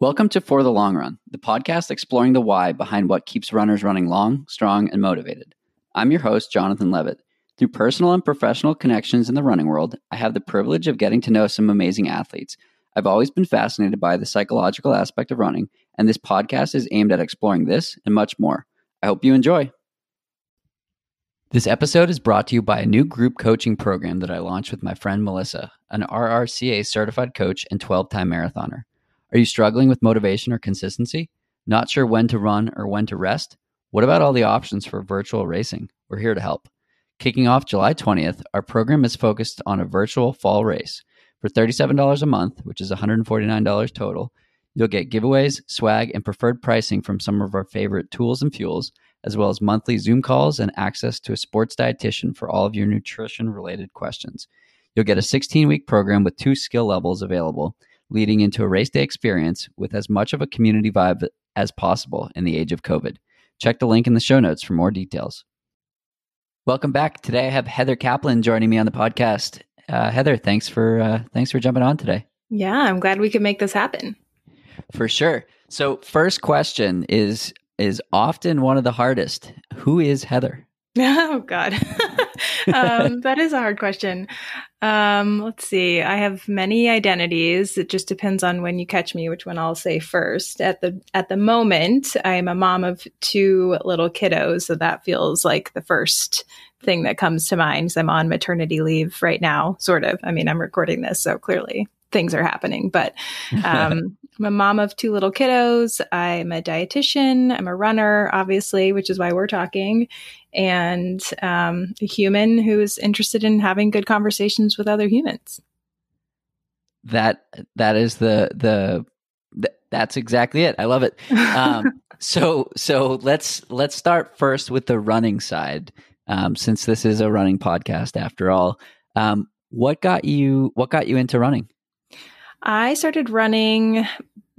Welcome to For the Long Run, the podcast exploring the why behind what keeps runners running long, strong, and motivated. I'm your host, Jonathan Levitt. Through personal and professional connections in the running world, I have the privilege of getting to know some amazing athletes. I've always been fascinated by the psychological aspect of running, and this podcast is aimed at exploring this and much more. I hope you enjoy. This episode is brought to you by a new group coaching program that I launched with my friend Melissa, an RRCA certified coach and 12 time marathoner. Are you struggling with motivation or consistency? Not sure when to run or when to rest? What about all the options for virtual racing? We're here to help. Kicking off July 20th, our program is focused on a virtual fall race. For $37 a month, which is $149 total, you'll get giveaways, swag, and preferred pricing from some of our favorite tools and fuels, as well as monthly Zoom calls and access to a sports dietitian for all of your nutrition related questions. You'll get a 16 week program with two skill levels available leading into a race day experience with as much of a community vibe as possible in the age of COVID. Check the link in the show notes for more details. Welcome back. Today I have Heather Caplan joining me on the podcast. Uh, Heather, thanks for uh, thanks for jumping on today. Yeah, I'm glad we could make this happen. For sure. So, first question is is often one of the hardest. Who is Heather? Oh God, um, that is a hard question. Um, let's see. I have many identities. It just depends on when you catch me, which one I'll say first. At the at the moment, I'm a mom of two little kiddos, so that feels like the first thing that comes to mind. So I'm on maternity leave right now, sort of. I mean, I'm recording this, so clearly things are happening. But um, I'm a mom of two little kiddos. I'm a dietitian. I'm a runner, obviously, which is why we're talking, and um, a human who's interested in having good conversations with other humans. That that is the the th- that's exactly it. I love it. Um, so so let's let's start first with the running side, um, since this is a running podcast after all. Um, what got you what got you into running? I started running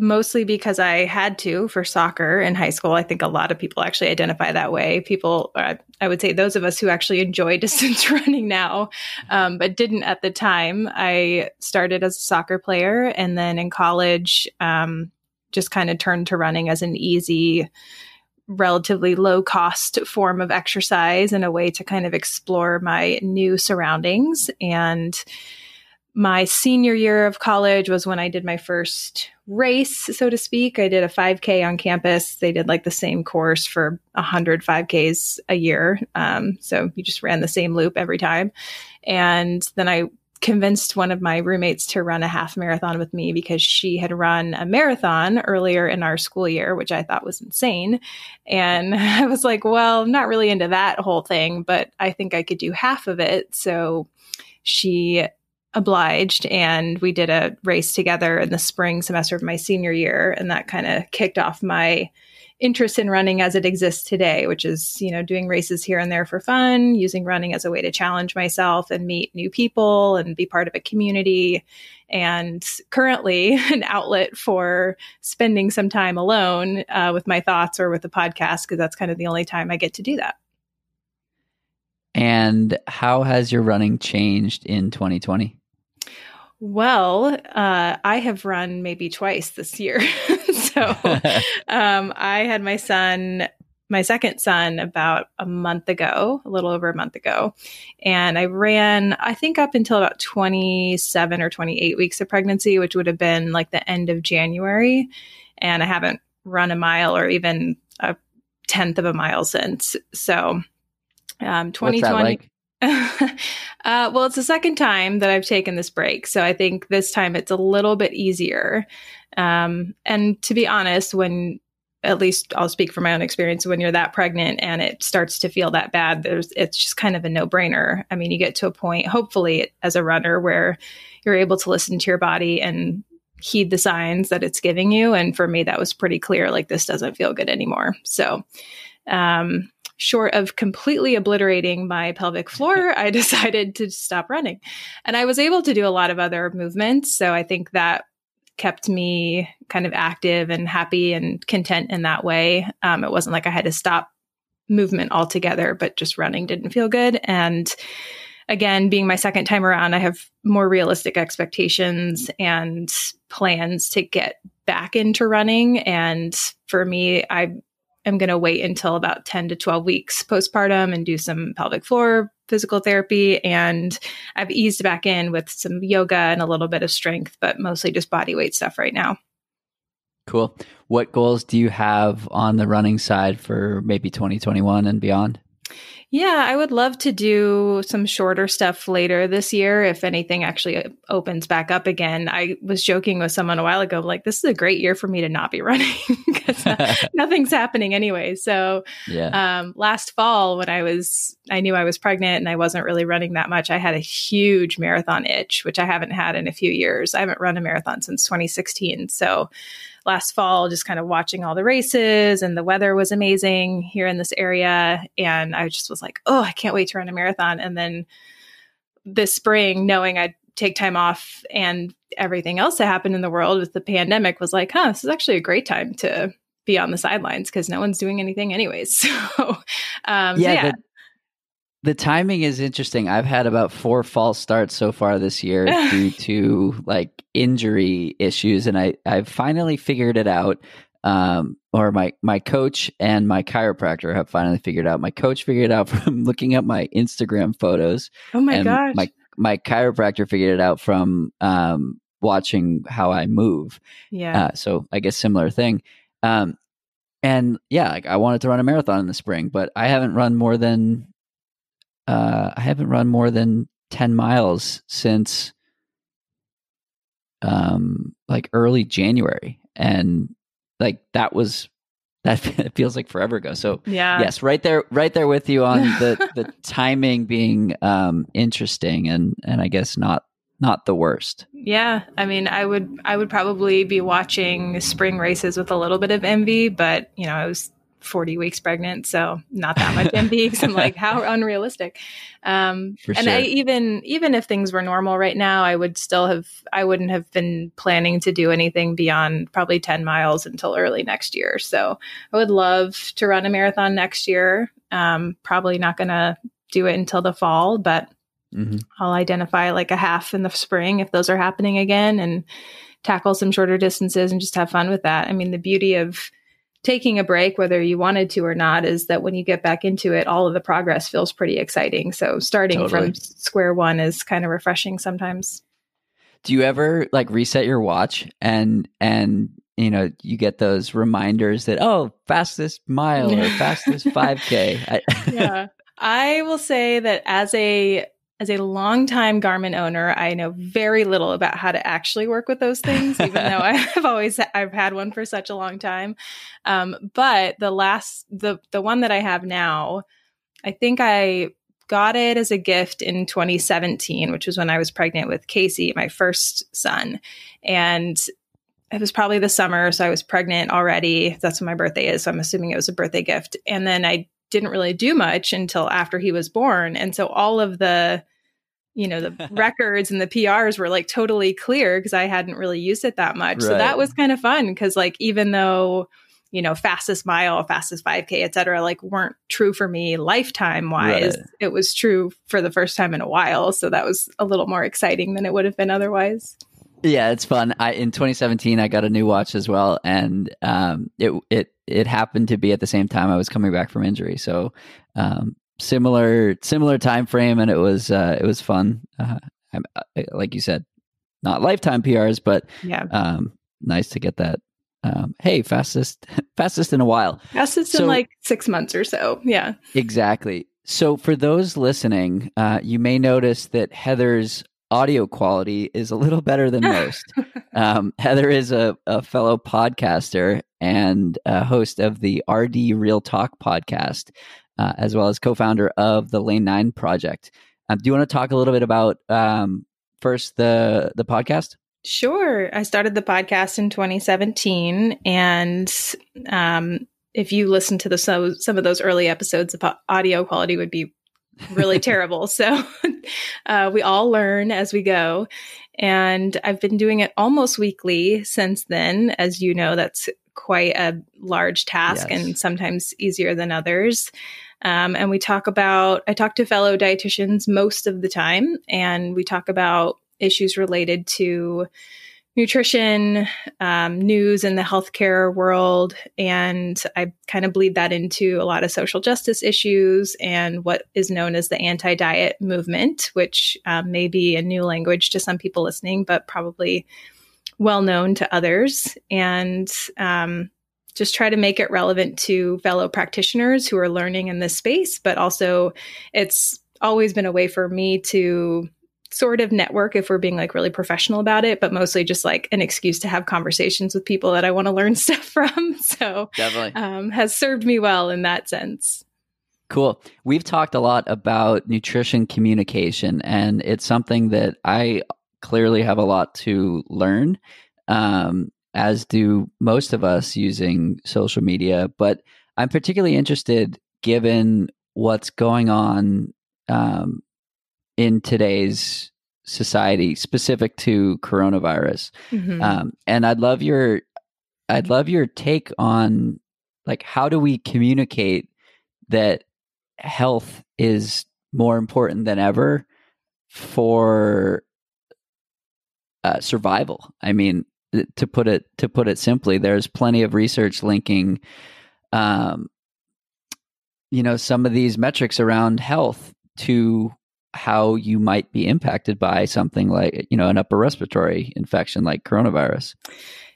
mostly because I had to for soccer in high school. I think a lot of people actually identify that way. People, uh, I would say those of us who actually enjoy distance running now, um, but didn't at the time. I started as a soccer player and then in college, um, just kind of turned to running as an easy, relatively low cost form of exercise and a way to kind of explore my new surroundings. And my senior year of college was when I did my first race, so to speak. I did a 5K on campus. They did like the same course for 100 5Ks a year. Um, so you just ran the same loop every time. And then I convinced one of my roommates to run a half marathon with me because she had run a marathon earlier in our school year, which I thought was insane. And I was like, well, I'm not really into that whole thing, but I think I could do half of it. So she obliged and we did a race together in the spring semester of my senior year and that kind of kicked off my interest in running as it exists today which is you know doing races here and there for fun using running as a way to challenge myself and meet new people and be part of a community. And currently an outlet for spending some time alone uh, with my thoughts or with the podcast because that's kind of the only time i get to do that. And how has your running changed in 2020 well, uh, I have run maybe twice this year. so um, I had my son, my second son, about a month ago, a little over a month ago. And I ran, I think, up until about 27 or 28 weeks of pregnancy, which would have been like the end of January. And I haven't run a mile or even a tenth of a mile since. So um, 2020. uh, well, it's the second time that I've taken this break. So I think this time it's a little bit easier. Um, and to be honest, when at least I'll speak from my own experience, when you're that pregnant and it starts to feel that bad, there's it's just kind of a no brainer. I mean, you get to a point, hopefully, as a runner, where you're able to listen to your body and heed the signs that it's giving you. And for me, that was pretty clear. Like this doesn't feel good anymore. So, um, short of completely obliterating my pelvic floor, I decided to stop running. And I was able to do a lot of other movements. So I think that kept me kind of active and happy and content in that way. Um, it wasn't like I had to stop movement altogether, but just running didn't feel good. And again, being my second time around, I have more realistic expectations and plans to get back into running. And for me, I am going to wait until about 10 to 12 weeks postpartum and do some pelvic floor physical therapy. And I've eased back in with some yoga and a little bit of strength, but mostly just body weight stuff right now. Cool. What goals do you have on the running side for maybe 2021 and beyond? Yeah, I would love to do some shorter stuff later this year if anything actually opens back up again. I was joking with someone a while ago, like, this is a great year for me to not be running because uh, nothing's happening anyway. So, yeah. um, last fall, when I was, I knew I was pregnant and I wasn't really running that much, I had a huge marathon itch, which I haven't had in a few years. I haven't run a marathon since 2016. So, last fall, just kind of watching all the races, and the weather was amazing here in this area. And I just was like, oh, I can't wait to run a marathon. And then this spring, knowing I'd take time off and everything else that happened in the world with the pandemic was like, huh, this is actually a great time to be on the sidelines because no one's doing anything anyways. So, um, yeah, so yeah. The, the timing is interesting. I've had about four false starts so far this year due to like injury issues, and I I've finally figured it out. Um, or my my coach and my chiropractor have finally figured out. My coach figured it out from looking at my Instagram photos. Oh my gosh! My my chiropractor figured it out from um, watching how I move. Yeah. Uh, so I guess similar thing. Um, and yeah, like I wanted to run a marathon in the spring, but I haven't run more than uh, I haven't run more than 10 miles since um like early January and like that was that feels like forever ago. So yeah, yes, right there, right there with you on the the timing being um interesting and and I guess not not the worst. Yeah, I mean, I would I would probably be watching spring races with a little bit of envy, but you know, I was 40 weeks pregnant, so not that much envy. I'm like, how unrealistic. Um, and sure. I even even if things were normal right now, I would still have I wouldn't have been planning to do anything beyond probably 10 miles until early next year. So I would love to run a marathon next year. Um, probably not going to do it until the fall, but mm-hmm. I'll identify like a half in the spring if those are happening again and tackle some shorter distances and just have fun with that. I mean, the beauty of taking a break, whether you wanted to or not, is that when you get back into it, all of the progress feels pretty exciting. So starting totally. from square one is kind of refreshing sometimes. Do you ever like reset your watch and and you know you get those reminders that oh fastest mile or fastest 5k? yeah. I will say that as a as a longtime Garmin owner, I know very little about how to actually work with those things, even though I've always I've had one for such a long time. Um, but the last the the one that I have now, I think I got it as a gift in 2017, which was when I was pregnant with Casey, my first son, and it was probably the summer, so I was pregnant already. That's when my birthday is, so I'm assuming it was a birthday gift. And then I didn't really do much until after he was born. And so all of the you know the records and the prs were like totally clear because i hadn't really used it that much. Right. so that was kind of fun because like even though you know fastest mile fastest 5k etc like weren't true for me lifetime wise right. it was true for the first time in a while. So that was a little more exciting than it would have been otherwise. Yeah it's fun. I in 2017 i got a new watch as well and um it it it happened to be at the same time i was coming back from injury. So um similar similar time frame, and it was uh, it was fun. Uh, like you said, not lifetime PRs, but yeah, um, nice to get that. Um, hey, fastest fastest in a while. Fastest so, in like six months or so. Yeah, exactly. So for those listening, uh, you may notice that Heather's audio quality is a little better than most. um, Heather is a, a, fellow podcaster and a host of the RD Real Talk podcast, uh, as well as co-founder of the Lane Nine Project. Um, do you want to talk a little bit about um, first the the podcast? Sure. I started the podcast in 2017, and um, if you listen to the so, some of those early episodes, the audio quality would be really terrible. So uh, we all learn as we go. And I've been doing it almost weekly since then. As you know, that's quite a large task Yes. and sometimes easier than others. Um, and we talk about, I talk to fellow dietitians most of the time, and we talk about issues related to nutrition, um, news in the healthcare world. And I kind of bleed that into a lot of social justice issues and what is known as the anti diet movement, which um, may be a new language to some people listening, but probably well known to others. And um, just try to make it relevant to fellow practitioners who are learning in this space, but also it's always been a way for me to sort of network if we're being like really professional about it, but mostly just like an excuse to have conversations with people that I want to learn stuff from. So Definitely. um, has served me well in that sense. Cool. We've talked a lot about nutrition communication, and it's something that I clearly have a lot to learn, um, as do most of us using social media. But I'm particularly interested, given what's going on um, in today's society, specific to coronavirus. Mhm. Um, and I'd love your, I'd love your take on like how do we communicate that health is more important than ever for uh, survival. I mean, to put it to put it simply, there's plenty of research linking, um, you know, some of these metrics around health to how you might be impacted by something like you know an upper respiratory infection like coronavirus.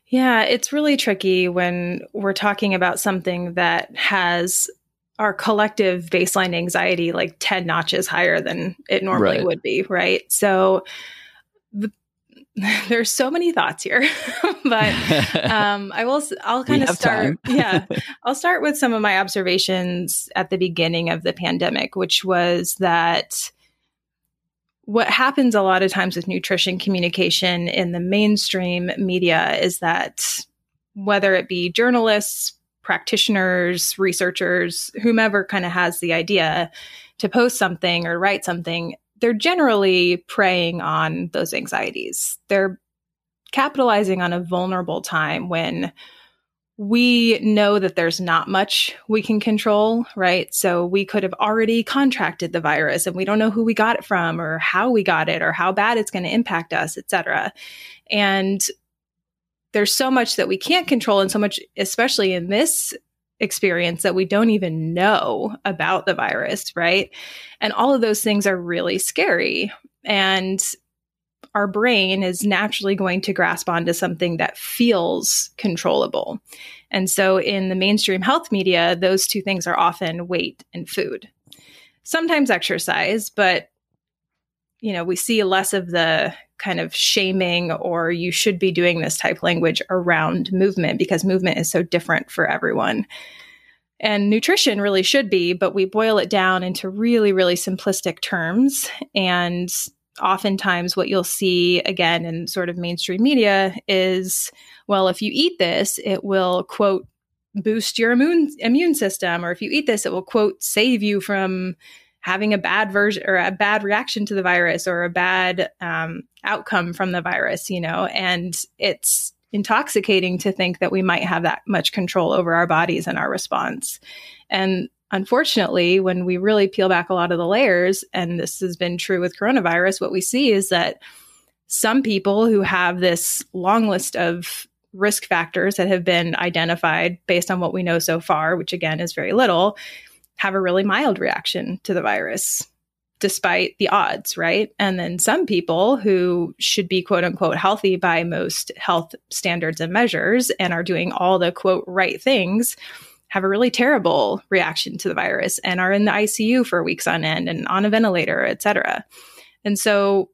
Yeah, it's really tricky when we're talking about something that has our collective baseline anxiety like 10 notches higher than it normally Right. would be, right? So the, there's so many thoughts here, but um, I will. I'll We kind of start. yeah, I'll start with some of my observations at the beginning of the pandemic, which was that what happens a lot of times with nutrition communication in the mainstream media is that whether it be journalists, practitioners, researchers, whomever kind of has the idea to post something or write something, they're generally preying on those anxieties. They're capitalizing on a vulnerable time when we know that there's not much we can control, right? So we could have already contracted the virus and we don't know who we got it from or how we got it or how bad it's going to impact us, et cetera. And there's so much that we can't control and so much, especially in this experience that we don't even know about the virus, right? And all of those things are really scary. And our brain is naturally going to grasp onto something that feels controllable. And so in the mainstream health media, those two things are often weight and food. Sometimes exercise, but you know, we see less of the kind of shaming or you should be doing this type language around movement because movement is so different for everyone. And nutrition really should be, but we boil it down into really, really simplistic terms. And oftentimes, what you'll see again in sort of mainstream media is well, if you eat this, it will, quote, boost your immune, immune system. Or if you eat this, it will, quote, save you from having a bad version or a bad reaction to the virus or a bad um, outcome from the virus, you know, and it's intoxicating to think that we might have that much control over our bodies and our response. And unfortunately, when we really peel back a lot of the layers, and this has been true with coronavirus, what we see is that some people who have this long list of risk factors that have been identified based on what we know so far, which again is very little, have a really mild reaction to the virus despite the odds, right? And then some people who should be quote unquote healthy by most health standards and measures and are doing all the quote right things have a really terrible reaction to the virus and are in the ICU for weeks on end and on a ventilator, et cetera. And so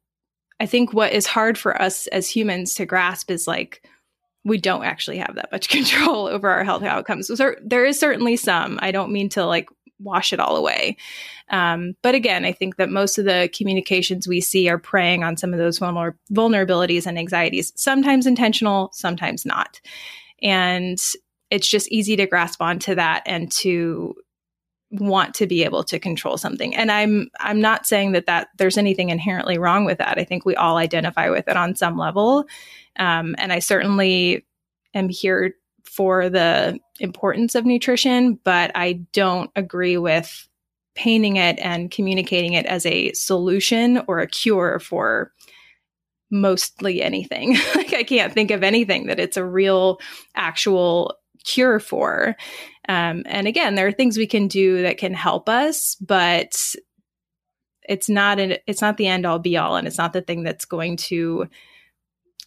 I think what is hard for us as humans to grasp is like, we don't actually have that much control over our health outcomes. So there is certainly some. I don't mean to like wash it all away. Um, but again, I think that most of the communications we see are preying on some of those vulner- vulnerabilities and anxieties, sometimes intentional, sometimes not. And it's just easy to grasp onto that and to want to be able to control something. And I'm I'm not saying that that there's anything inherently wrong with that. I think we all identify with it on some level. Um, and I certainly am here for the importance of nutrition, but I don't agree with painting it and communicating it as a solution or a cure for mostly anything. like I can't think of anything that it's a real actual cure for. Um, and again, there are things we can do that can help us, but it's not an, it's not the end all be all, and it's not the thing that's going to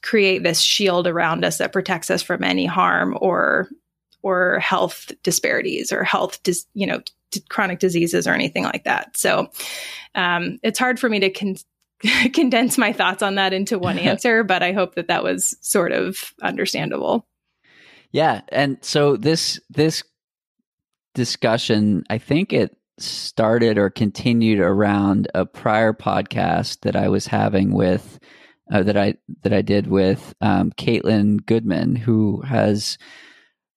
create this shield around us that protects us from any harm or or health disparities or health dis, you know t- chronic diseases or anything like that. So um, it's hard for me to con- condense my thoughts on that into one answer, but I hope that that was sort of understandable. Yeah, and so this this discussion, I think it started or continued around a prior podcast that I was having with uh, that I that I did with um, Caitlin Goodman, who has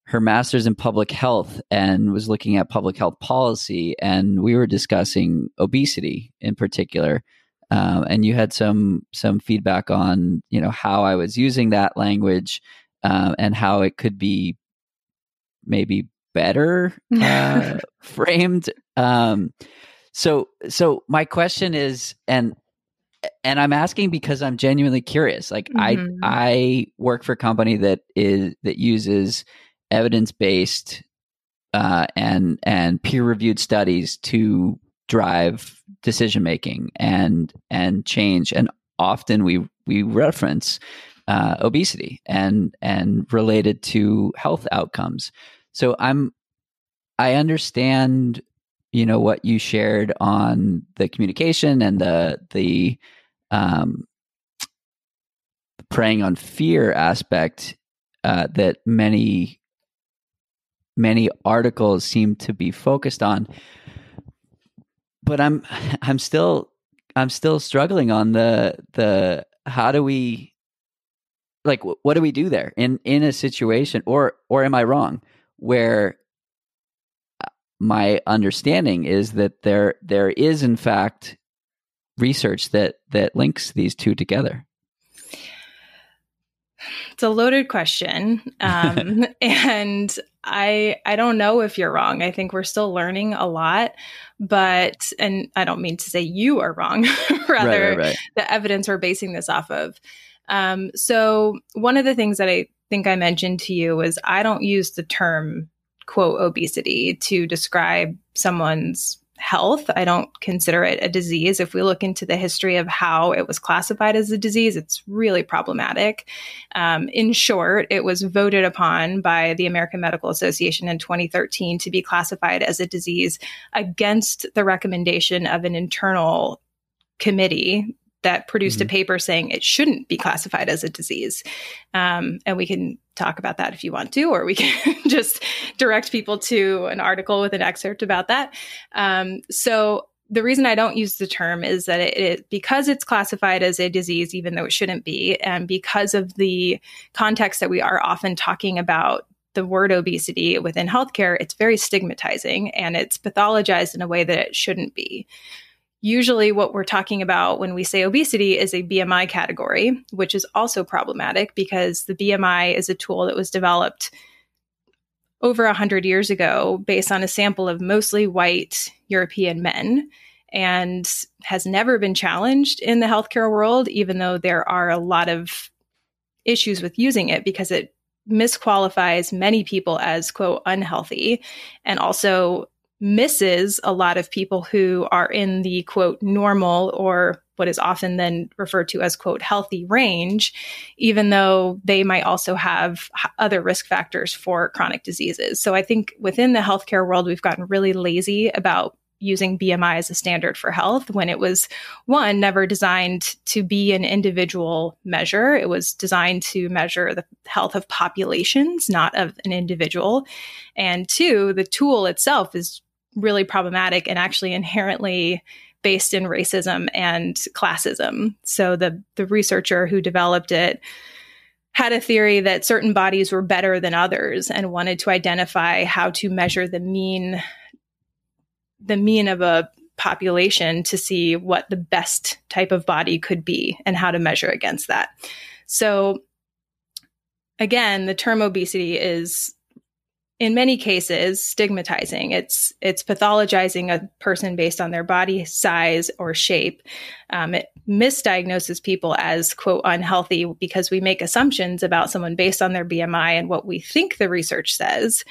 her master's in public health and was looking at public health policy, and we were discussing obesity in particular. Um, and you had some some feedback on you know how I was using that language uh, and how it could be maybe better uh, framed. Um, so, so my question is, and and I'm asking because I'm genuinely curious. Like mm-hmm. I I work for a company that is that uses evidence based uh, and and peer reviewed studies to drive decision making and and change. And often we we reference uh, obesity and and related to health outcomes. So I'm I understand you know what you shared on the communication and the the um, preying on fear aspect uh, that many many articles seem to be focused on but i'm i'm still i'm still struggling on the the how do we like what do we do there in in a situation or or am i wrong where uh, my understanding is that there there is in fact research that that links these two together? It's a loaded question um, and i i don't know if you're wrong i think we're still learning a lot but and i don't mean to say you are wrong rather right, right, right. the evidence we're basing this off of um, so one of the things that I think I mentioned to you was I don't use the term quote obesity to describe someone's health. I don't consider it a disease. If we look into the history of how it was classified as a disease, it's really problematic. Um, in short, it was voted upon by the American Medical Association in 2013 to be classified as a disease against the recommendation of an internal committee that produced mm-hmm. a paper saying it shouldn't be classified as a disease. Um, and we can talk about that if you want to, or we can just direct people to an article with an excerpt about that. Um, so the reason I don't use the term is that it, it, because it's classified as a disease, even though it shouldn't be, and because of the context that we are often talking about the word obesity within healthcare, it's very stigmatizing and it's pathologized in a way that it shouldn't be. Usually, what we're talking about when we say obesity is a BMI category, which is also problematic because the BMI is a tool that was developed over 100 years ago based on a sample of mostly white European men and has never been challenged in the healthcare world, even though there are a lot of issues with using it because it misqualifies many people as, quote, unhealthy and also misses a lot of people who are in the quote normal or what is often then referred to as quote healthy range even though they might also have other risk factors for chronic diseases. So i think within the healthcare world we've gotten really lazy about using BMI as a standard for health when it was one never designed to be an individual measure. It was designed to measure the health of populations not of an individual. And two the tool itself is really problematic and actually inherently based in racism and classism. So the the researcher who developed it had a theory that certain bodies were better than others and wanted to identify how to measure the mean the mean of a population to see what the best type of body could be and how to measure against that. So again, the term obesity is in many cases stigmatizing. It's it's pathologizing a person based on their body size or shape. Um, it misdiagnoses people as quote unhealthy because we make assumptions about someone based on their bmi and what we think the research says.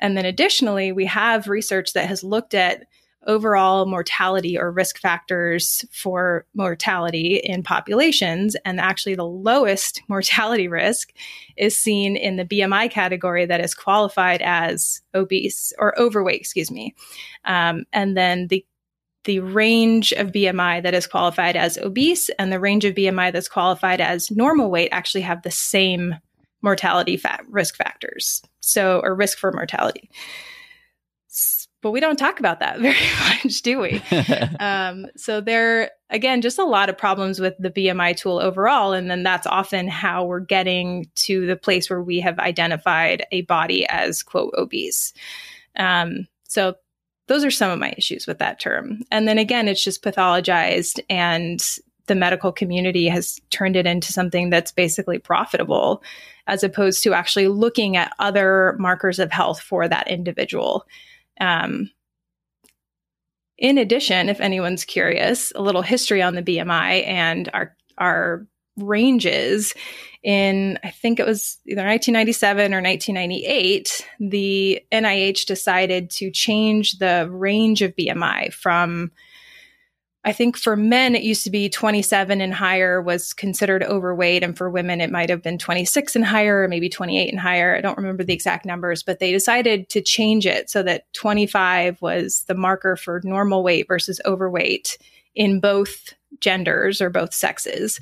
And then additionally we have research that has looked at overall mortality or risk factors for mortality in populations. And actually, the lowest mortality risk is seen in the BMI category that is qualified as obese or overweight, excuse me. Um, and then the the range of BMI that is qualified as obese and the range of BMI that's qualified as normal weight actually have the same mortality risk factors. So, or risk for mortality but we don't talk about that very much, do we? um, so there, again, just a lot of problems with the BMI tool overall, and then that's often how we're getting to the place where we have identified a body as quote obese. Um, so those are some of my issues with that term. And then again, it's just pathologized, and the medical community has turned it into something that's basically profitable, as opposed to actually looking at other markers of health for that individual. Um, in addition, if anyone's curious, a little history on the BMI and our our ranges. In I think it was either 1997 or 1998, the NIH decided to change the range of BMI from I think for men, it used to be 27 and higher was considered overweight. And for women, it might have been 26 and higher, or maybe 28 and higher. I don't remember the exact numbers, but they decided to change it so that 25 was the marker for normal weight versus overweight in both genders or both sexes.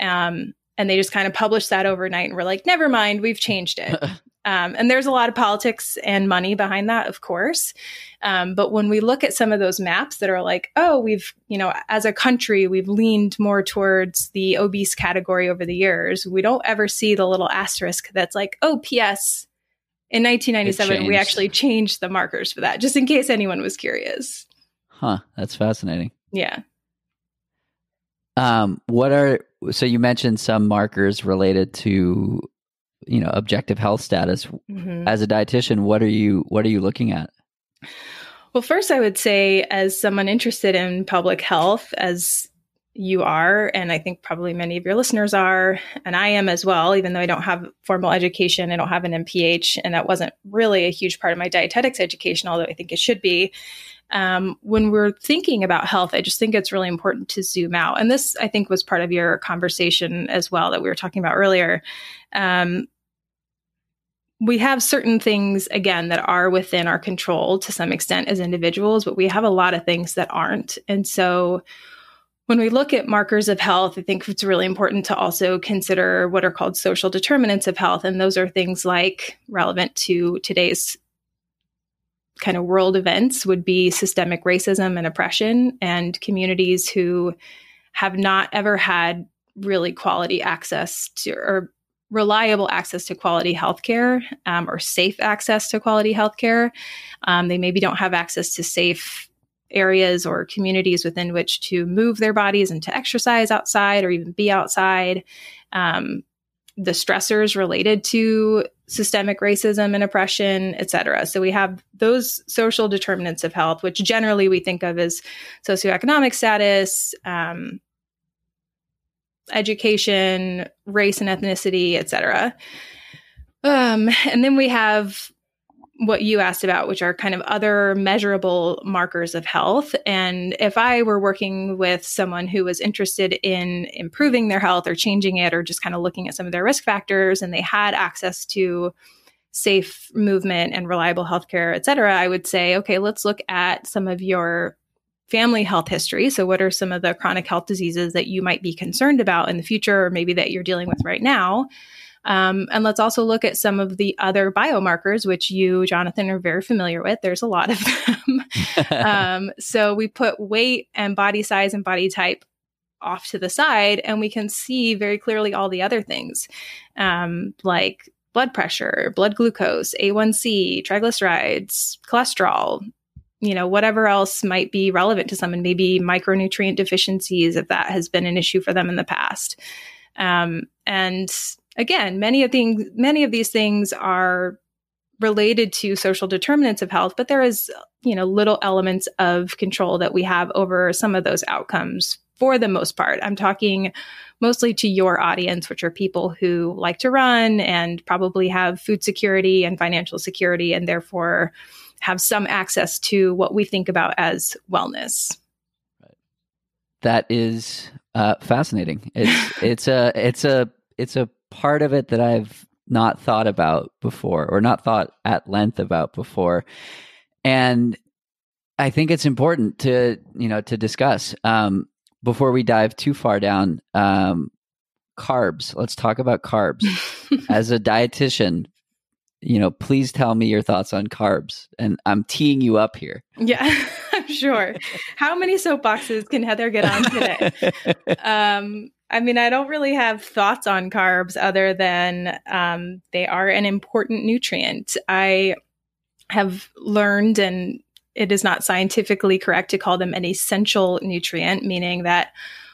Um, and they just kind of published that overnight and were like, never mind, we've changed it. Um, and there's a lot of politics and money behind that, of course. Um, but when we look at some of those maps that are like, oh, we've, you know, as a country, we've leaned more towards the obese category over the years, we don't ever see the little asterisk that's like, oh, P.S. In 1997, we actually changed the markers for that, just in case anyone was curious. Huh. That's fascinating. Yeah. Um, what are so you mentioned some markers related to you know objective health status mm-hmm. as a dietitian what are you what are you looking at well first i would say as someone interested in public health as you are and i think probably many of your listeners are and i am as well even though i don't have formal education i don't have an mph and that wasn't really a huge part of my dietetics education although i think it should be um, when we're thinking about health, I just think it's really important to zoom out. And this, I think, was part of your conversation as well that we were talking about earlier. Um, we have certain things, again, that are within our control to some extent as individuals, but we have a lot of things that aren't. And so, when we look at markers of health, I think it's really important to also consider what are called social determinants of health. And those are things like relevant to today's kind of world events would be systemic racism and oppression and communities who have not ever had really quality access to or reliable access to quality healthcare um, or safe access to quality healthcare. Um, they maybe don't have access to safe areas or communities within which to move their bodies and to exercise outside or even be outside. Um, the stressors related to systemic racism and oppression, et cetera. So we have those social determinants of health, which generally we think of as socioeconomic status, um, education, race and ethnicity, et cetera. Um, and then we have what you asked about, which are kind of other measurable markers of health. And if I were working with someone who was interested in improving their health or changing it or just kind of looking at some of their risk factors and they had access to safe movement and reliable healthcare, et cetera, I would say, okay, let's look at some of your family health history. So, what are some of the chronic health diseases that you might be concerned about in the future or maybe that you're dealing with right now? Um, and let's also look at some of the other biomarkers, which you, Jonathan, are very familiar with. There's a lot of them. um, so we put weight and body size and body type off to the side, and we can see very clearly all the other things um, like blood pressure, blood glucose, A1C, triglycerides, cholesterol, you know, whatever else might be relevant to someone, maybe micronutrient deficiencies if that has been an issue for them in the past. Um, and again, many of things, many of these things are related to social determinants of health, but there is, you know, little elements of control that we have over some of those outcomes for the most part. I'm talking mostly to your audience, which are people who like to run and probably have food security and financial security, and therefore have some access to what we think about as wellness. That is uh, fascinating. It's it's a it's a it's a part of it that I've not thought about before or not thought at length about before. And I think it's important to, you know, to discuss um, before we dive too far down um, carbs. Let's talk about carbs. As a dietitian, you know, please tell me your thoughts on carbs. And I'm teeing you up here. Yeah, I'm sure. How many soapboxes can Heather get on today? um, I mean, I don't really have thoughts on carbs other than um, they are an important nutrient. I have learned, and it is not scientifically correct to call them an essential nutrient, meaning that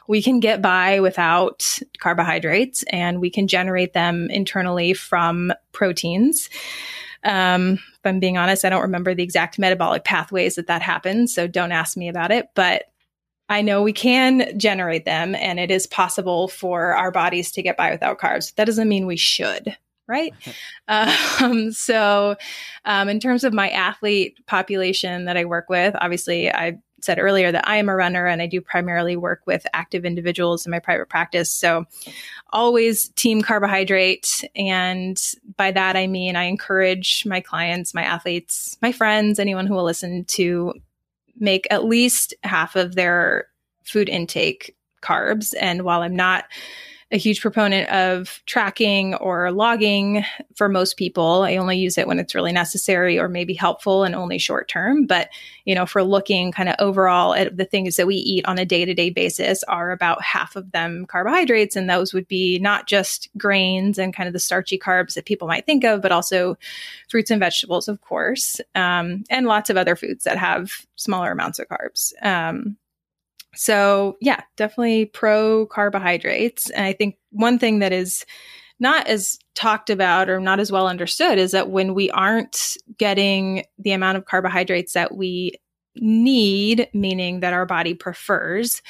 we can get by without carbohydrates and we can generate them internally from proteins. Um, if I'm being honest, I don't remember the exact metabolic pathways that that happens, so don't ask me about it. But I know we can generate them and it is possible for our bodies to get by without carbs. That doesn't mean we should, right? um, so, um, in terms of my athlete population that I work with, obviously, I said earlier that I am a runner and I do primarily work with active individuals in my private practice. So, always team carbohydrate. And by that, I mean I encourage my clients, my athletes, my friends, anyone who will listen to make at least half of their food intake carbs. And while I'm not a huge proponent of tracking or logging for most people. I only use it when it's really necessary or maybe helpful and only short term. But, you know, for looking kind of overall at the things that we eat on a day to day basis are about half of them carbohydrates. And those would be not just grains and kind of the starchy carbs that people might think of, but also fruits and vegetables, of course, um, and lots of other foods that have smaller amounts of carbs. Um, so, yeah, definitely pro carbohydrates. And I think one thing that is not as talked about or not as well understood is that when we aren't getting the amount of carbohydrates that we need, meaning that our body prefers,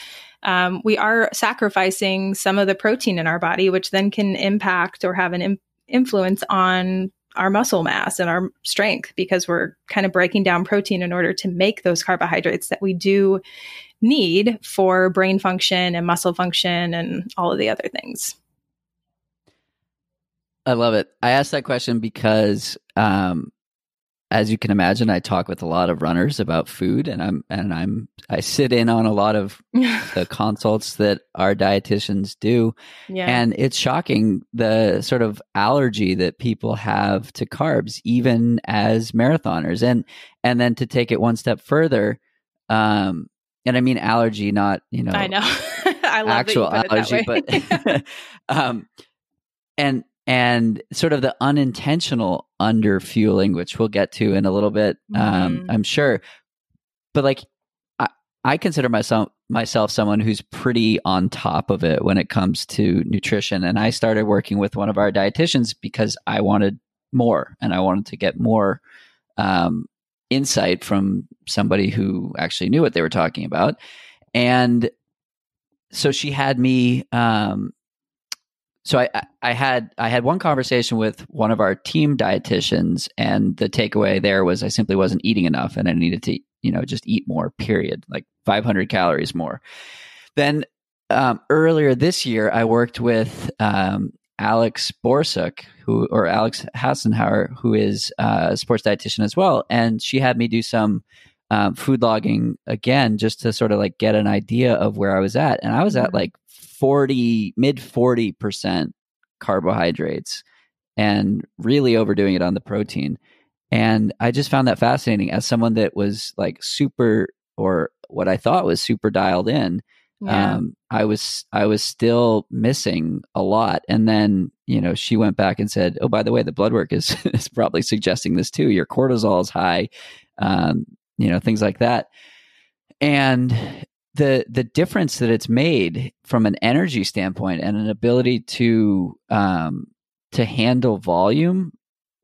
um, we are sacrificing some of the protein in our body, which then can impact or have an Im- influence on our muscle mass and our strength because we're kind of breaking down protein in order to make those carbohydrates that we do need for brain function and muscle function and all of the other things. I love it. I asked that question because, um, as you can imagine, I talk with a lot of runners about food, and I'm and I'm I sit in on a lot of the consults that our dietitians do, yeah. and it's shocking the sort of allergy that people have to carbs, even as marathoners, and and then to take it one step further, um, and I mean allergy, not you know. I know. I love actual allergy, but um, and and sort of the unintentional underfueling, which we'll get to in a little bit, um, mm-hmm. um, I'm sure. But like, I, I consider myself myself someone who's pretty on top of it when it comes to nutrition, and I started working with one of our dietitians because I wanted more, and I wanted to get more um, insight from somebody who actually knew what they were talking about. And so she had me um, so I, I had I had one conversation with one of our team dietitians, and the takeaway there was I simply wasn't eating enough, and I needed to you know just eat more. Period, like 500 calories more. Then um, earlier this year, I worked with um, Alex Borsuk, who or Alex Hassenhauer, who is uh, a sports dietitian as well, and she had me do some um, food logging again, just to sort of like get an idea of where I was at, and I was at mm-hmm. like forty, mid forty percent carbohydrates, and really overdoing it on the protein. And I just found that fascinating as someone that was like super, or what I thought was super dialed in yeah. um, I was I was still missing a lot. And then you know she went back and said, "Oh, by the way, the blood work is is probably suggesting this too. Your cortisol is high, um, you know, things like that." And the the difference that it's made from an energy standpoint and an ability to um, to handle volume,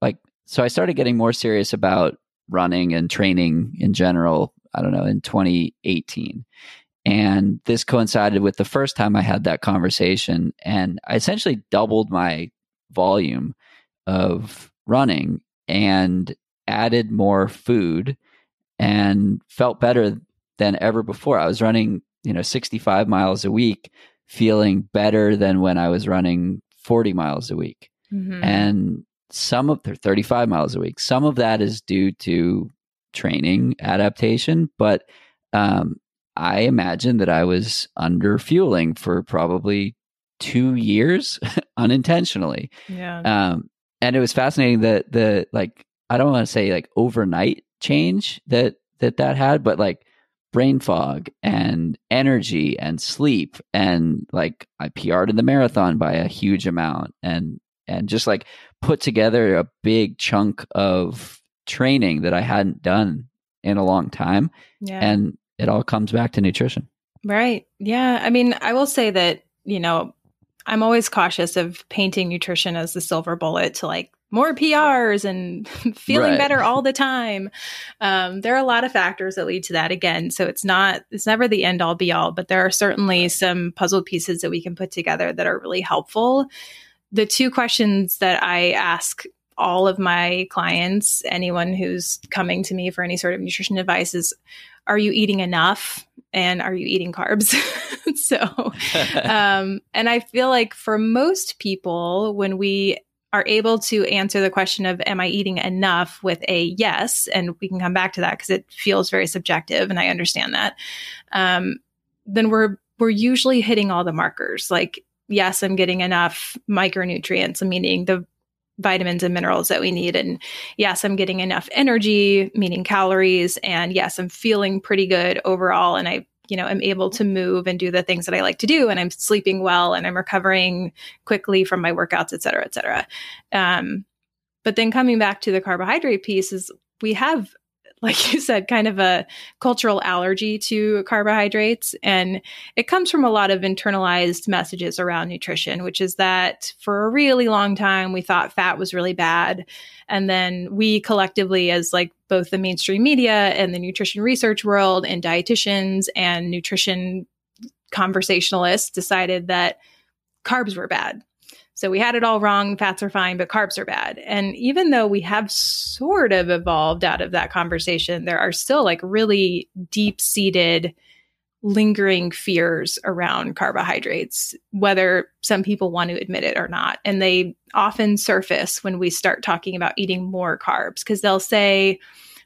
like, so I started getting more serious about running and training in general, I don't know, in 2018. And this coincided with the first time I had that conversation. And I essentially doubled my volume of running and added more food and felt better than ever before. I was running, you know, 65 miles a week, feeling better than when I was running 40 miles a week. Mm-hmm. And some of the 35 miles a week, some of that is due to training adaptation, but um, I imagine that I was under fueling for probably two years unintentionally. Yeah. Um, and it was fascinating that the like I don't want to say like overnight change that that that had, but like brain fog and energy and sleep and like I PR'd in the marathon by a huge amount and and just like put together a big chunk of training that I hadn't done in a long time. Yeah. And it all comes back to nutrition. Right. Yeah. I mean, I will say that, you know, I'm always cautious of painting nutrition as the silver bullet to like more PRs and feeling right. better all the time. Um, there are a lot of factors that lead to that again. So it's not, it's never the end all be all, but there are certainly some puzzle pieces that we can put together that are really helpful. The two questions that I ask all of my clients, anyone who's coming to me for any sort of nutrition advice is, are you eating enough? And are you eating carbs? so, um, and I feel like for most people, when we are able to answer the question of am i eating enough? with a yes and we can come back to that because it feels very subjective and i understand that. Um, then we're we're usually hitting all the markers like yes i'm getting enough micronutrients meaning the vitamins and minerals that we need and yes i'm getting enough energy meaning calories and yes i'm feeling pretty good overall and i you know, am able to move and do the things that I like to do, and I'm sleeping well, and I'm recovering quickly from my workouts, et cetera, et cetera. Um, but then coming back to the carbohydrate piece is we have like you said, kind of a cultural allergy to carbohydrates. And it comes from a lot of internalized messages around nutrition, which is that for a really long time, we thought fat was really bad. And then we collectively, as like both the mainstream media and the nutrition research world and dietitians and nutrition conversationalists, decided that carbs were bad so we had it all wrong. Fats are fine, but carbs are bad. And even though we have sort of evolved out of that conversation, there are still like really deep seated, lingering fears around carbohydrates, whether some people want to admit it or not. And they often surface when we start talking about eating more carbs because they'll say,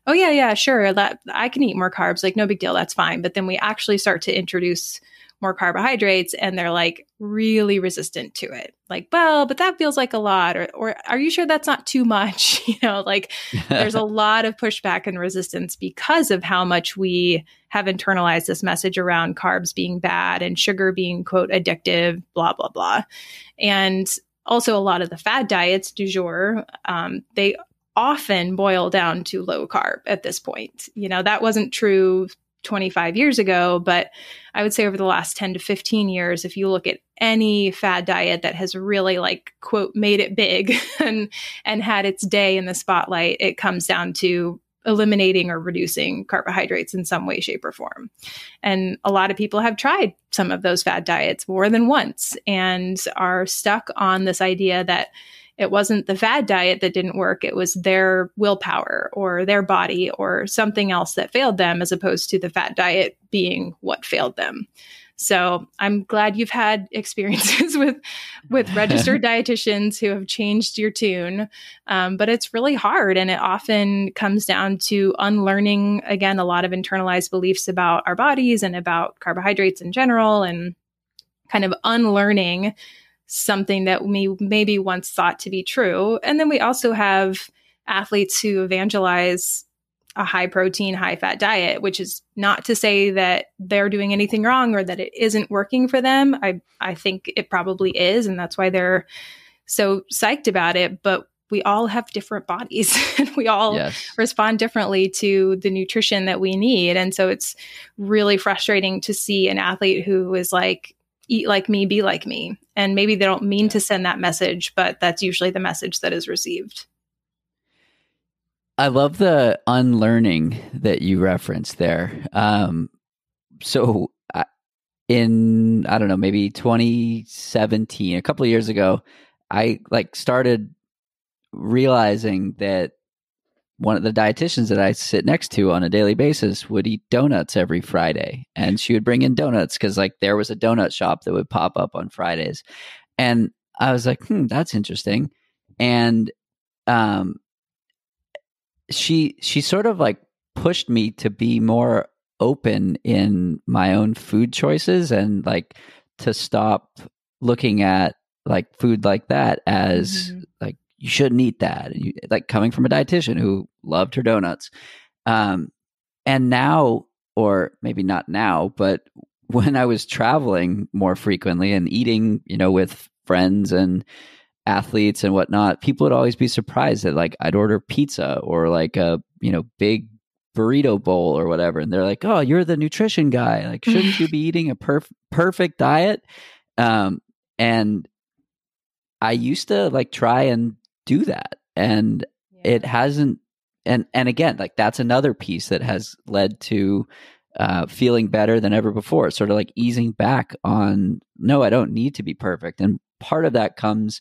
Oh yeah, yeah, sure. That I can eat more carbs. Like no big deal. That's fine. But then we actually start to introduce more carbohydrates and they're like really resistant to it. Like, well, but that feels like a lot or or are you sure that's not too much? you know, like there's a lot of pushback and resistance because of how much we have internalized this message around carbs being bad and sugar being quote addictive, blah blah blah. And also a lot of the fad diets du jour, um, they often boil down to low carb at this point. You know, that wasn't true 25 years ago, but I would say over the last 10 to 15 years, if you look at any fad diet that has really like quote made it big and and had its day in the spotlight, it comes down to eliminating or reducing carbohydrates in some way, shape, or form. And a lot of people have tried some of those fad diets more than once and are stuck on this idea that it wasn't the fad diet that didn't work. It was their willpower or their body or something else that failed them, as opposed to the fad diet being what failed them. So I'm glad you've had experiences with with registered dietitians who have changed your tune, um, but it's really hard, and it often comes down to unlearning again a lot of internalized beliefs about our bodies and about carbohydrates in general, and kind of unlearning something that we maybe once thought to be true. And then we also have athletes who evangelize a high protein, high fat diet, which is not to say that they're doing anything wrong or that it isn't working for them. I, I think it probably is. And that's why they're so psyched about it. But we all have different bodies and we all yes. respond differently to the nutrition that we need. And so it's really frustrating to see an athlete who is like, eat like me, be like me. And maybe they don't mean to send that message, but that's usually the message that is received. I love the unlearning that you referenced there. Um, so, in I don't know, maybe 2017, a couple of years ago, I like started realizing that one of the dietitians that I sit next to on a daily basis would eat donuts every Friday. And she would bring in donuts because, like, there was a donut shop that would pop up on Fridays. And I was like, hmm, that's interesting. And um, she she sort of like pushed me to be more open in my own food choices and like to stop looking at like food like that as mm-hmm. You shouldn't eat that. And you, like coming from a dietitian who loved her donuts. Um, and now, or maybe not now, but when I was traveling more frequently and eating, you know, with friends and athletes and whatnot, people would always be surprised that like I'd order pizza or like a, you know, big burrito bowl or whatever. And they're like, oh, you're the nutrition guy. Like, shouldn't you be eating a perf- perfect diet? Um, and I used to like try and do that. And yeah. it hasn't and and again, like that's another piece that has led to uh, feeling better than ever before. Sort of like easing back on no, I don't need to be perfect. And part of that comes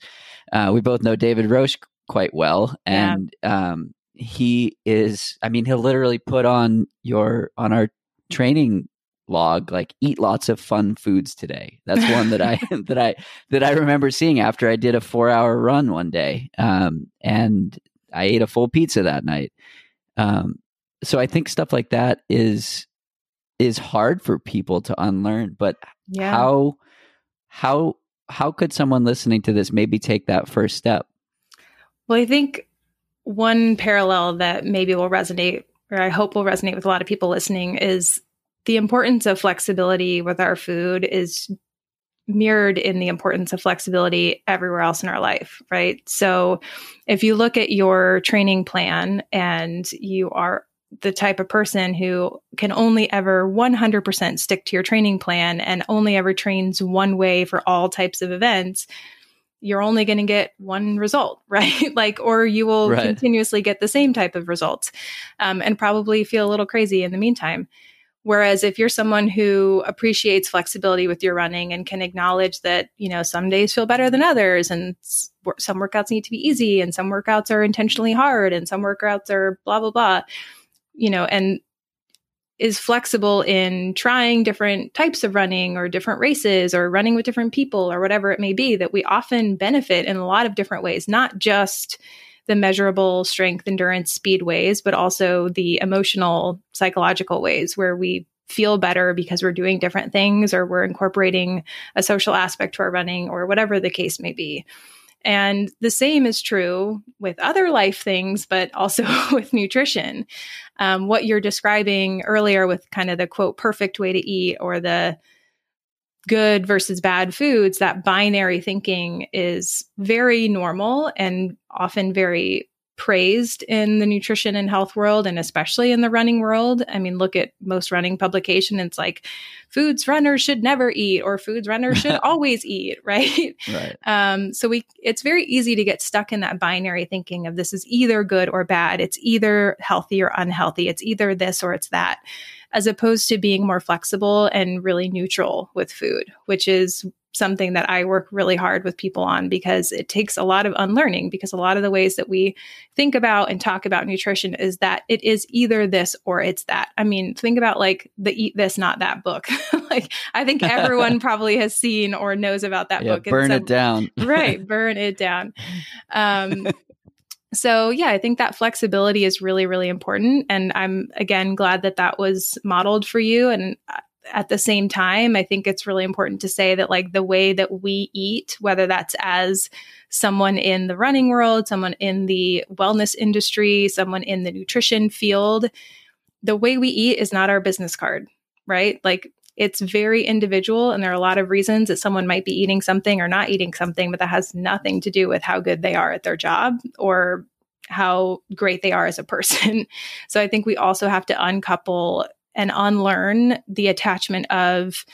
uh, we both know David Roche quite well. And yeah. um, he is I mean, he'll literally put on your on our training log like eat lots of fun foods today. That's one that i that i that i remember seeing after i did a four hour run one day um, and i ate a full pizza that night. Um, so i think stuff like that is is hard for people to unlearn but yeah. how how how could someone listening to this maybe take that first step? Well i think one parallel that maybe will resonate or i hope will resonate with a lot of people listening is the importance of flexibility with our food is mirrored in the importance of flexibility everywhere else in our life, right? So if you look at your training plan and you are the type of person who can only ever 100% stick to your training plan and only ever trains one way for all types of events, you're only going to get one result, right? like, or you will right. continuously get the same type of results um, and probably feel a little crazy in the meantime. Whereas if you're someone who appreciates flexibility with your running and can acknowledge that, you know, some days feel better than others and some workouts need to be easy and some workouts are intentionally hard and some workouts are blah, blah, blah, you know, and is flexible in trying different types of running or different races or running with different people or whatever it may be, that we often benefit in a lot of different ways, not just the measurable strength, endurance, speed ways, but also the emotional, psychological ways where we feel better because we're doing different things or we're incorporating a social aspect to our running or whatever the case may be. And the same is true with other life things, but also with nutrition. Um, what you're describing earlier with kind of the quote, perfect way to eat or the good versus bad foods, that binary thinking is very normal and often very praised in the nutrition and health world and especially in the running world. I mean, look at most running publication. It's like foods runners should never eat or foods runners should always eat, right? Right. Um, so we it's very easy to get stuck in that binary thinking of this is either good or bad. It's either healthy or unhealthy. It's either this or it's that as opposed to being more flexible and really neutral with food, which is something that I work really hard with people on because it takes a lot of unlearning because a lot of the ways that we think about and talk about nutrition is that it is either this or it's that. I mean, think about like the eat this not that book. like I think everyone probably has seen or knows about that yeah, book. Burn it down. right, burn it down. Um so yeah i think that flexibility is really really important. And i'm again glad that that was modeled for you. And uh, at the same time i think it's really important to say that like the way that we eat whether that's as someone in the running world someone in the wellness industry someone in the nutrition field the way we eat is not our business card right? Like it's very individual and there are a lot of reasons that someone might be eating something or not eating something but that has nothing to do with how good they are at their job or how great they are as a person. So i think we also have to uncouple and unlearn the attachment of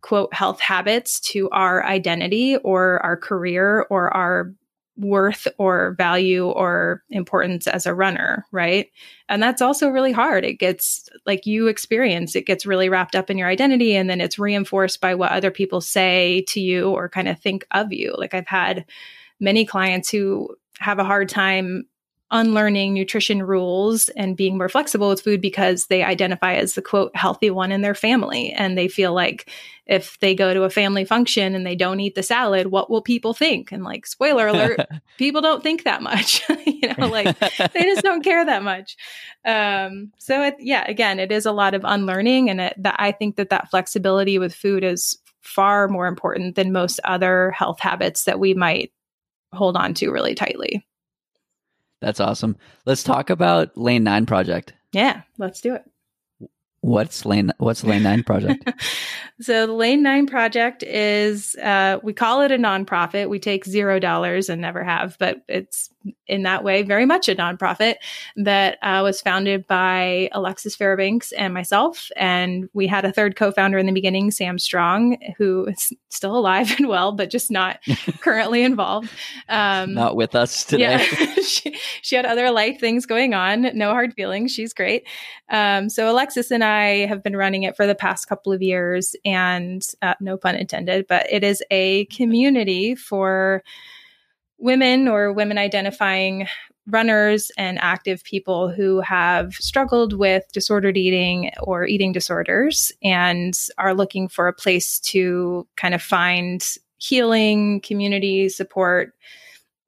quote health habits to our identity or our career or our worth or value or importance as a runner, right? And that's also really hard. It gets like you experience, it gets really wrapped up in your identity and then it's reinforced by what other people say to you or kind of think of you. Like I've had many clients who have a hard time unlearning nutrition rules and being more flexible with food because they identify as the quote healthy one in their family. And they feel like if they go to a family function and they don't eat the salad what will people think? And like spoiler alert people don't think that much you know like they just don't care that much. Um, so it, yeah again it is a lot of unlearning and it, that i think that that flexibility with food is far more important than most other health habits that we might hold on to really tightly that's awesome. Let's talk about Lane 9 project. Yeah, let's do it. What's Lane What's Lane 9 project? so the Lane 9 project is uh, we call it a nonprofit. We take zero dollars and never have, but it's in that way very much a nonprofit that uh, was founded by Alexis Fairbanks and myself. And we had a third co-founder in the beginning, Sam Strong, who is still alive and well, but just not currently involved. Um, not with us today. Yeah, she, she, had other life things going on. No hard feelings. She's great. Um, so Alexis and I have been running it for the past couple of years, and uh, no pun intended, but it is a community for women or women identifying runners and active people who have struggled with disordered eating or eating disorders and are looking for a place to kind of find healing, community support,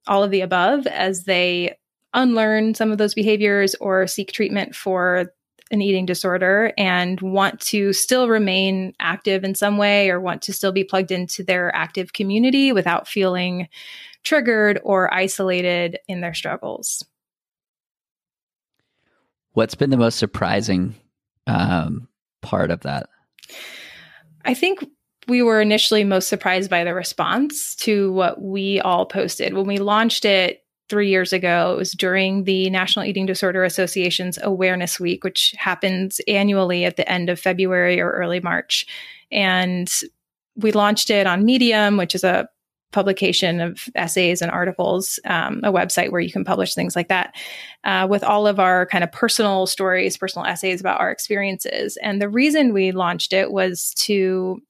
all of the above as they unlearn some of those behaviors or seek treatment for an eating disorder and want to still remain active in some way or want to still be plugged into their active community without feeling triggered or isolated in their struggles. What's been the most surprising um, part of that? I think we were initially most surprised by the response to what we all posted. When we launched it three years ago, it was during the National Eating Disorder Association's Awareness Week, which happens annually at the end of February or early March. And we launched it on Medium, which is a publication of essays and articles, um, a website where you can publish things like that, uh, with all of our kind of personal stories, personal essays about our experiences. And the reason we launched it was to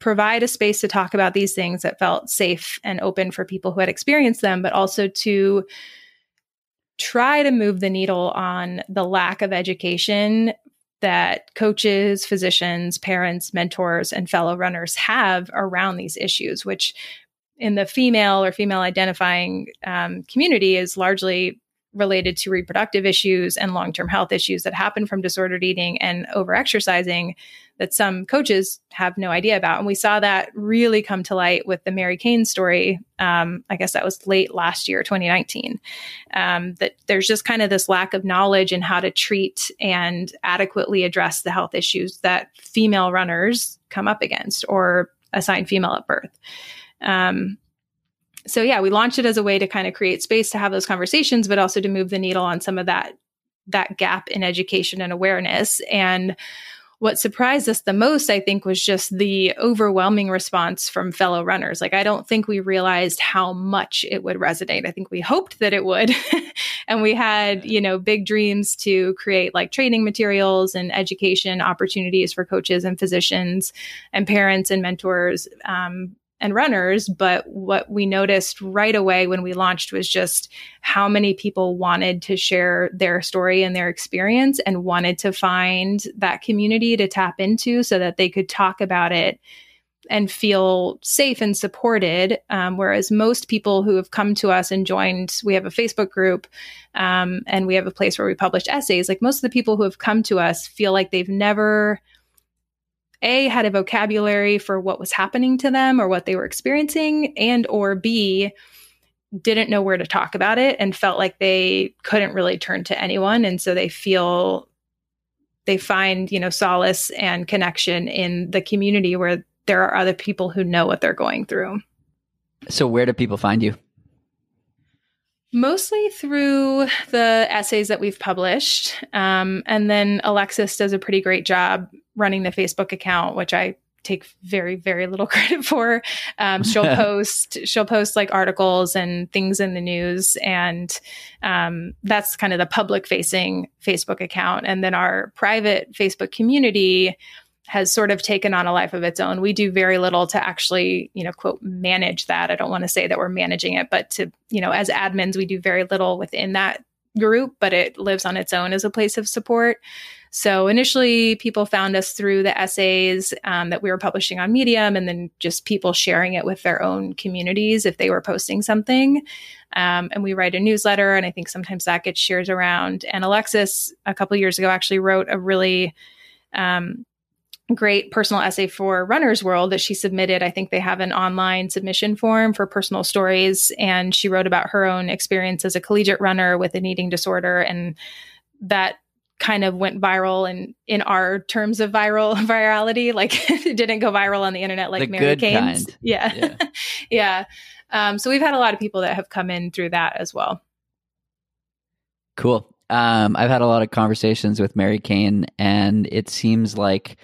provide a space to talk about these things that felt safe and open for people who had experienced them, but also to try to move the needle on the lack of education that coaches, physicians, parents, mentors, and fellow runners have around these issues, which in the female or female identifying um, community is largely related to reproductive issues and long-term health issues that happen from disordered eating and overexercising that some coaches have no idea about. And we saw that really come to light with the mary cain story um, i guess that was late last year 2019 um, that there's just kind of this lack of knowledge in how to treat and adequately address the health issues that female runners come up against or assigned female at birth um, so yeah, we launched it as a way to kind of create space to have those conversations, but also to move the needle on some of that that gap in education and awareness. And what surprised us the most, I think, was just the overwhelming response from fellow runners. Like, I don't think we realized how much it would resonate. I think we hoped that it would. and we had, you know, big dreams to create like training materials and education opportunities for coaches and physicians and parents and mentors um, and runners. But what we noticed right away when we launched was just how many people wanted to share their story and their experience and wanted to find that community to tap into so that they could talk about it and feel safe and supported. Um, whereas most people who have come to us and joined, we have a Facebook group um, and we have a place where we publish essays. Like most of the people who have come to us feel like they've never a had a vocabulary for what was happening to them or what they were experiencing and or b didn't know where to talk about it and felt like they couldn't really turn to anyone. And so they feel they find you know solace and connection in the community where there are other people who know what they're going through. So where do people find you Mostly through the essays that we've published. Um, and then Alexis does a pretty great job running the Facebook account, which I take very very little credit for um, she'll post she'll post like articles and things in the news and um, that's kind of the public facing facebook account and then our private facebook community has sort of taken on a life of its own. We do very little to actually, you know, quote, manage that. I don't want to say that we're managing it, but to, you know, as admins, we do very little within that group, but it lives on its own as a place of support. So initially, people found us through the essays um, that we were publishing on Medium, and then just people sharing it with their own communities if they were posting something. Um, and we write a newsletter, and I think sometimes that gets shared around. And Alexis, a couple years ago, actually wrote a really um, great personal essay for Runner's World that she submitted. I think they have an online submission form for personal stories. And she wrote about her own experience as a collegiate runner with an eating disorder. And that kind of went viral and in, in our terms of viral virality like it didn't go viral on the internet like the mary Cain. yeah yeah, yeah. Um, so we've had a lot of people that have come in through that as well cool um, i've had a lot of conversations with mary Cain and it seems like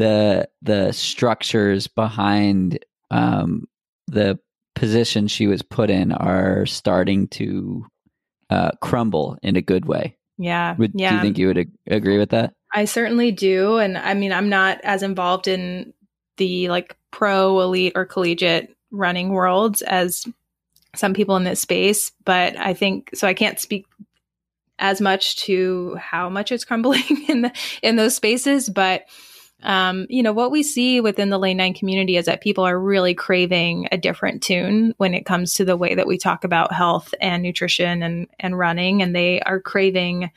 the the structures behind um, the position she was put in are starting to uh, crumble in a good way yeah. Would, yeah. Do you think you would ag- agree with that? I certainly do. And I mean, I'm not as involved in the like pro, elite, or collegiate running worlds as some people in this space, but I think so. I can't speak as much to how much it's crumbling in the in those spaces, but um, you know, what we see within the lane nine community is that people are really craving a different tune when it comes to the way that we talk about health and nutrition and, and running. And they are craving,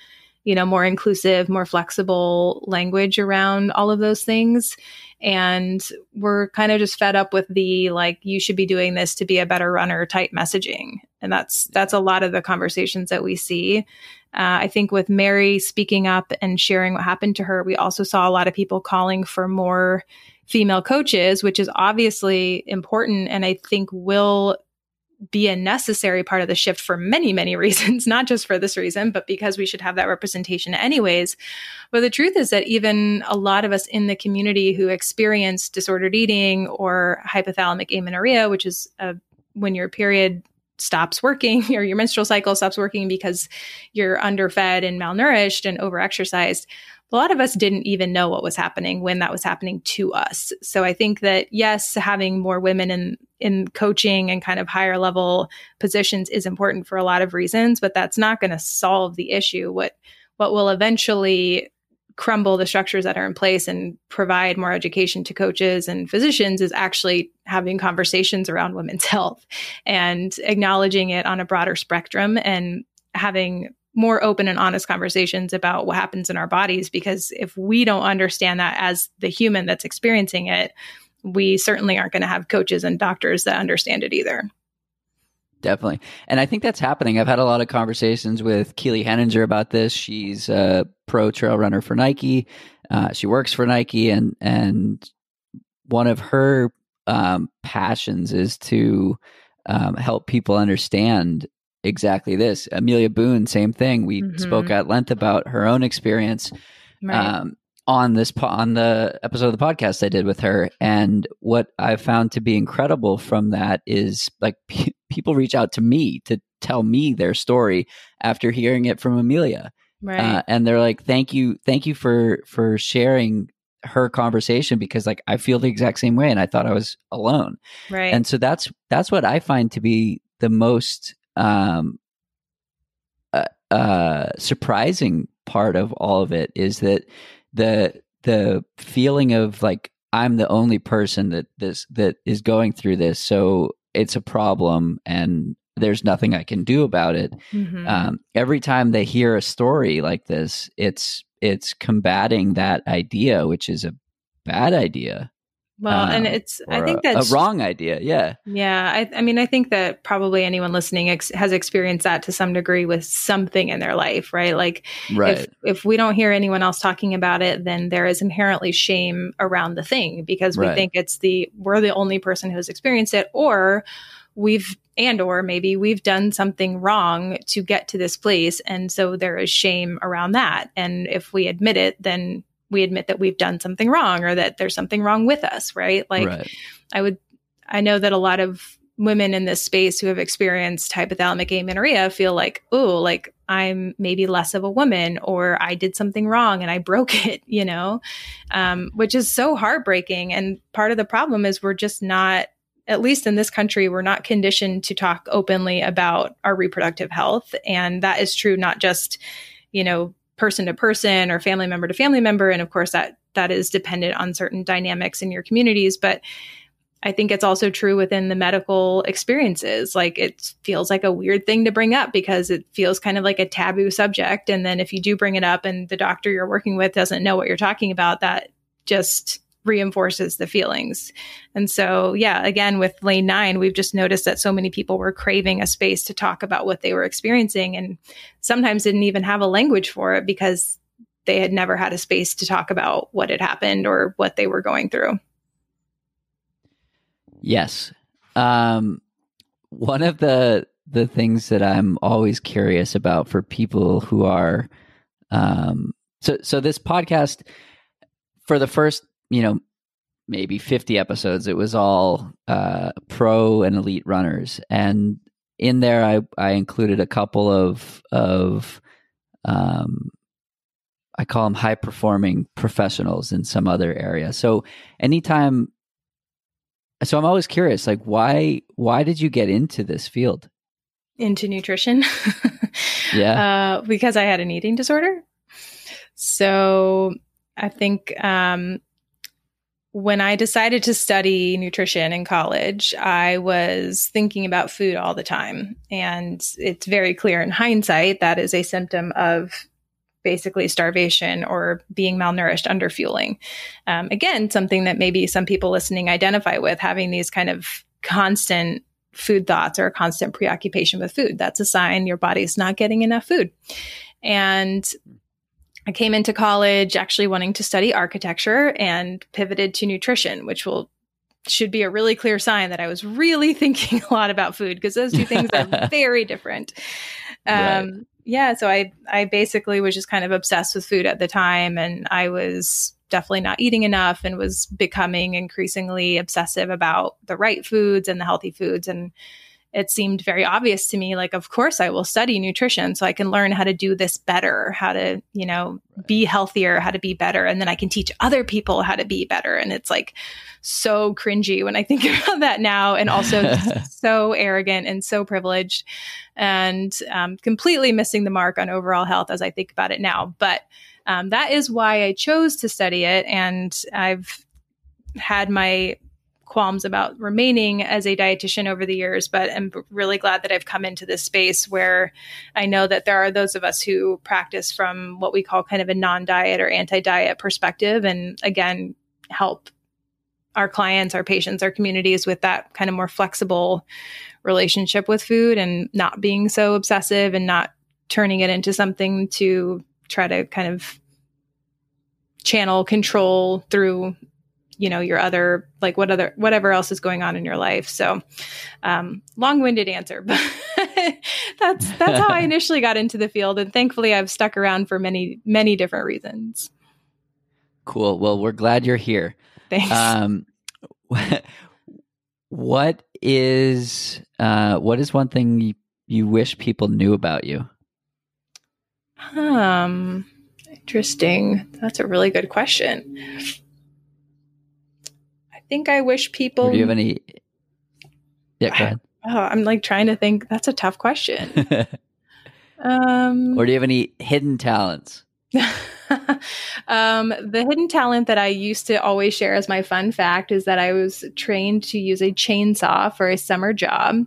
you know, more inclusive, more flexible language around all of those things. And we're kind of just fed up with the like, you should be doing this to be a better runner type messaging. And that's, that's a lot of the conversations that we see. Uh, I think with Mary speaking up and sharing what happened to her, we also saw a lot of people calling for more female coaches, which is obviously important and I think will be a necessary part of the shift for many, many reasons, not just for this reason, but because we should have that representation anyways. But the truth is that even a lot of us in the community who experience disordered eating or hypothalamic amenorrhea, which is a, when your period stops working or your menstrual cycle stops working because you're underfed and malnourished and overexercised a lot of us didn't even know what was happening when that was happening to us. So i think that yes having more women in in coaching and kind of higher level positions is important for a lot of reasons but that's not going to solve the issue. What what will eventually crumble the structures that are in place and provide more education to coaches and physicians is actually having conversations around women's health and acknowledging it on a broader spectrum and having more open and honest conversations about what happens in our bodies because if we don't understand that as the human that's experiencing it we certainly aren't going to have coaches and doctors that understand it either Definitely. And I think that's happening. I've had a lot of conversations with Keely Henninger about this. She's a pro trail runner for Nike. Uh, she works for Nike and, and one of her um, passions is to um, help people understand exactly this. Amelia Boone, same thing. We mm-hmm. spoke at length about her own experience. Right. Um, on this po- on the episode of the podcast I did with her, and what I found to be incredible from that is like p- people reach out to me to tell me their story after hearing it from Amelia, right? Uh, and they're like, "Thank you, thank you for for sharing her conversation because like I feel the exact same way, and I thought I was alone, right?" And so that's that's what I find to be the most um, uh, uh, surprising part of all of it is that the the feeling of like I'm the only person that this that is going through this, so it's a problem and there's nothing I can do about it. Mm-hmm. Um, every time they hear a story like this, it's it's combating that idea, which is a bad idea. Well, um, and it's I think a, that's a wrong idea. Yeah, yeah. I, I mean, I think that probably anyone listening ex- has experienced that to some degree with something in their life, right? Like, right. if if we don't hear anyone else talking about it, then there is inherently shame around the thing because we right. think it's the we're the only person who has experienced it, or we've and or maybe we've done something wrong to get to this place, and so there is shame around that. And if we admit it, then we admit that we've done something wrong or that there's something wrong with us, right? Like right. I would I know that a lot of women in this space who have experienced hypothalamic amenorrhea feel like, oh, like I'm maybe less of a woman or I did something wrong and I broke it, you know, um, which is so heartbreaking. And part of the problem is we're just not, at least in this country, we're not conditioned to talk openly about our reproductive health. And that is true not just, you know, person to person or family member to family member. And of course, that that is dependent on certain dynamics in your communities. But I think it's also true within the medical experiences. Like it feels like a weird thing to bring up because it feels kind of like a taboo subject. And then if you do bring it up and the doctor you're working with doesn't know what you're talking about, that just reinforces the feelings. And so, yeah, again, with lane nine, we've just noticed that so many people were craving a space to talk about what they were experiencing and sometimes didn't even have a language for it because they had never had a space to talk about what had happened or what they were going through. Yes. Um, one of the the things that I'm always curious about for people who are um, so so this podcast for the first you know maybe 50 episodes it was all uh, pro and elite runners and in there I I included a couple of of um, I call them high performing professionals in some other area. So anytime so I'm always curious, like why why did you get into this field? Into nutrition. yeah. Uh, because I had an eating disorder. So I think um, when I decided to study nutrition in college, I was thinking about food all the time. And it's very clear in hindsight that is a symptom of basically starvation or being malnourished, underfueling. Um, again, something that maybe some people listening identify with having these kind of constant food thoughts or a constant preoccupation with food. That's a sign your body's not getting enough food. And I came into college actually wanting to study architecture and pivoted to nutrition, which will should be a really clear sign that I was really thinking a lot about food because those two things are very different. Um, right yeah, so I I basically was just kind of obsessed with food at the time and I was definitely not eating enough and was becoming increasingly obsessive about the right foods and the healthy foods and it seemed very obvious to me like of course i will study nutrition so i can learn how to do this better how to you know be healthier how to be better. And then i can teach other people how to be better. And it's like so cringy when i think about that now and also so arrogant and so privileged and um, completely missing the mark on overall health as i think about it now. But um, that is why i chose to study it. And i've had my qualms about remaining as a dietitian over the years, but I'm really glad that I've come into this space where I know that there are those of us who practice from what we call kind of a non diet or anti diet perspective. And again, help our clients, our patients, our communities with that kind of more flexible relationship with food and not being so obsessive and not turning it into something to try to kind of channel control through you know your other like what other whatever else is going on in your life. So um, long-winded answer but that's that's how i initially got into the field. And thankfully i've stuck around for many many different reasons. Cool. Well we're glad you're here. Thanks. Um, what is uh, what is one thing you, you wish people knew about you? Um interesting. That's a really good question think I wish people. Or do you have any? Yeah, go ahead. Oh, I'm like trying to think. That's a tough question. um, or do you have any hidden talents? um, the hidden talent that I used to always share as my fun fact is that I was trained to use a chainsaw for a summer job,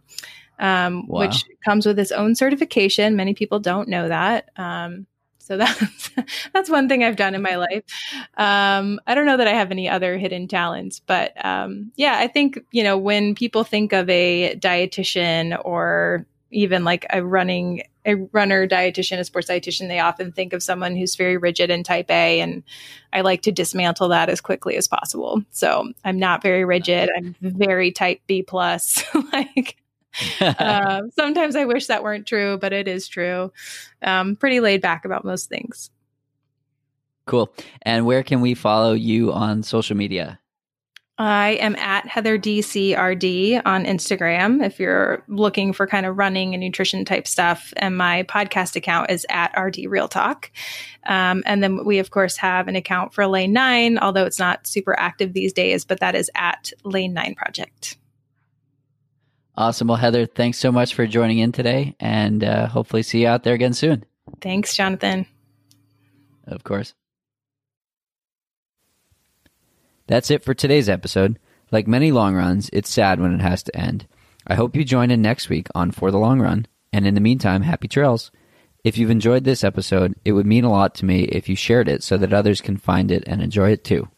um, wow. which comes with its own certification. Many people don't know that. Um, so that's that's one thing I've done in my life. Um, I don't know that I have any other hidden talents, but um, yeah, I think you know when people think of a dietitian or even like a running a runner dietitian, a sports dietitian, they often think of someone who's very rigid and type A. And I like to dismantle that as quickly as possible. So I'm not very rigid. I'm very type B plus. like um, sometimes I wish that weren't true, but it is true. Um, pretty laid back about most things. Cool. And where can we follow you on social media? I am at Heather DCRD on Instagram if you're looking for kind of running and nutrition type stuff. And my podcast account is at RD Real Talk. Um, and then we, of course, have an account for Lane 9, although it's not super active these days, but that is at Lane 9 Project. Awesome. Well, Heather, thanks so much for joining in today and uh, hopefully see you out there again soon. Thanks, Jonathan. Of course. That's it for today's episode. Like many long runs, it's sad when it has to end. I hope you join in next week on For the Long Run. And in the meantime, happy trails. If you've enjoyed this episode, it would mean a lot to me if you shared it so that others can find it and enjoy it too.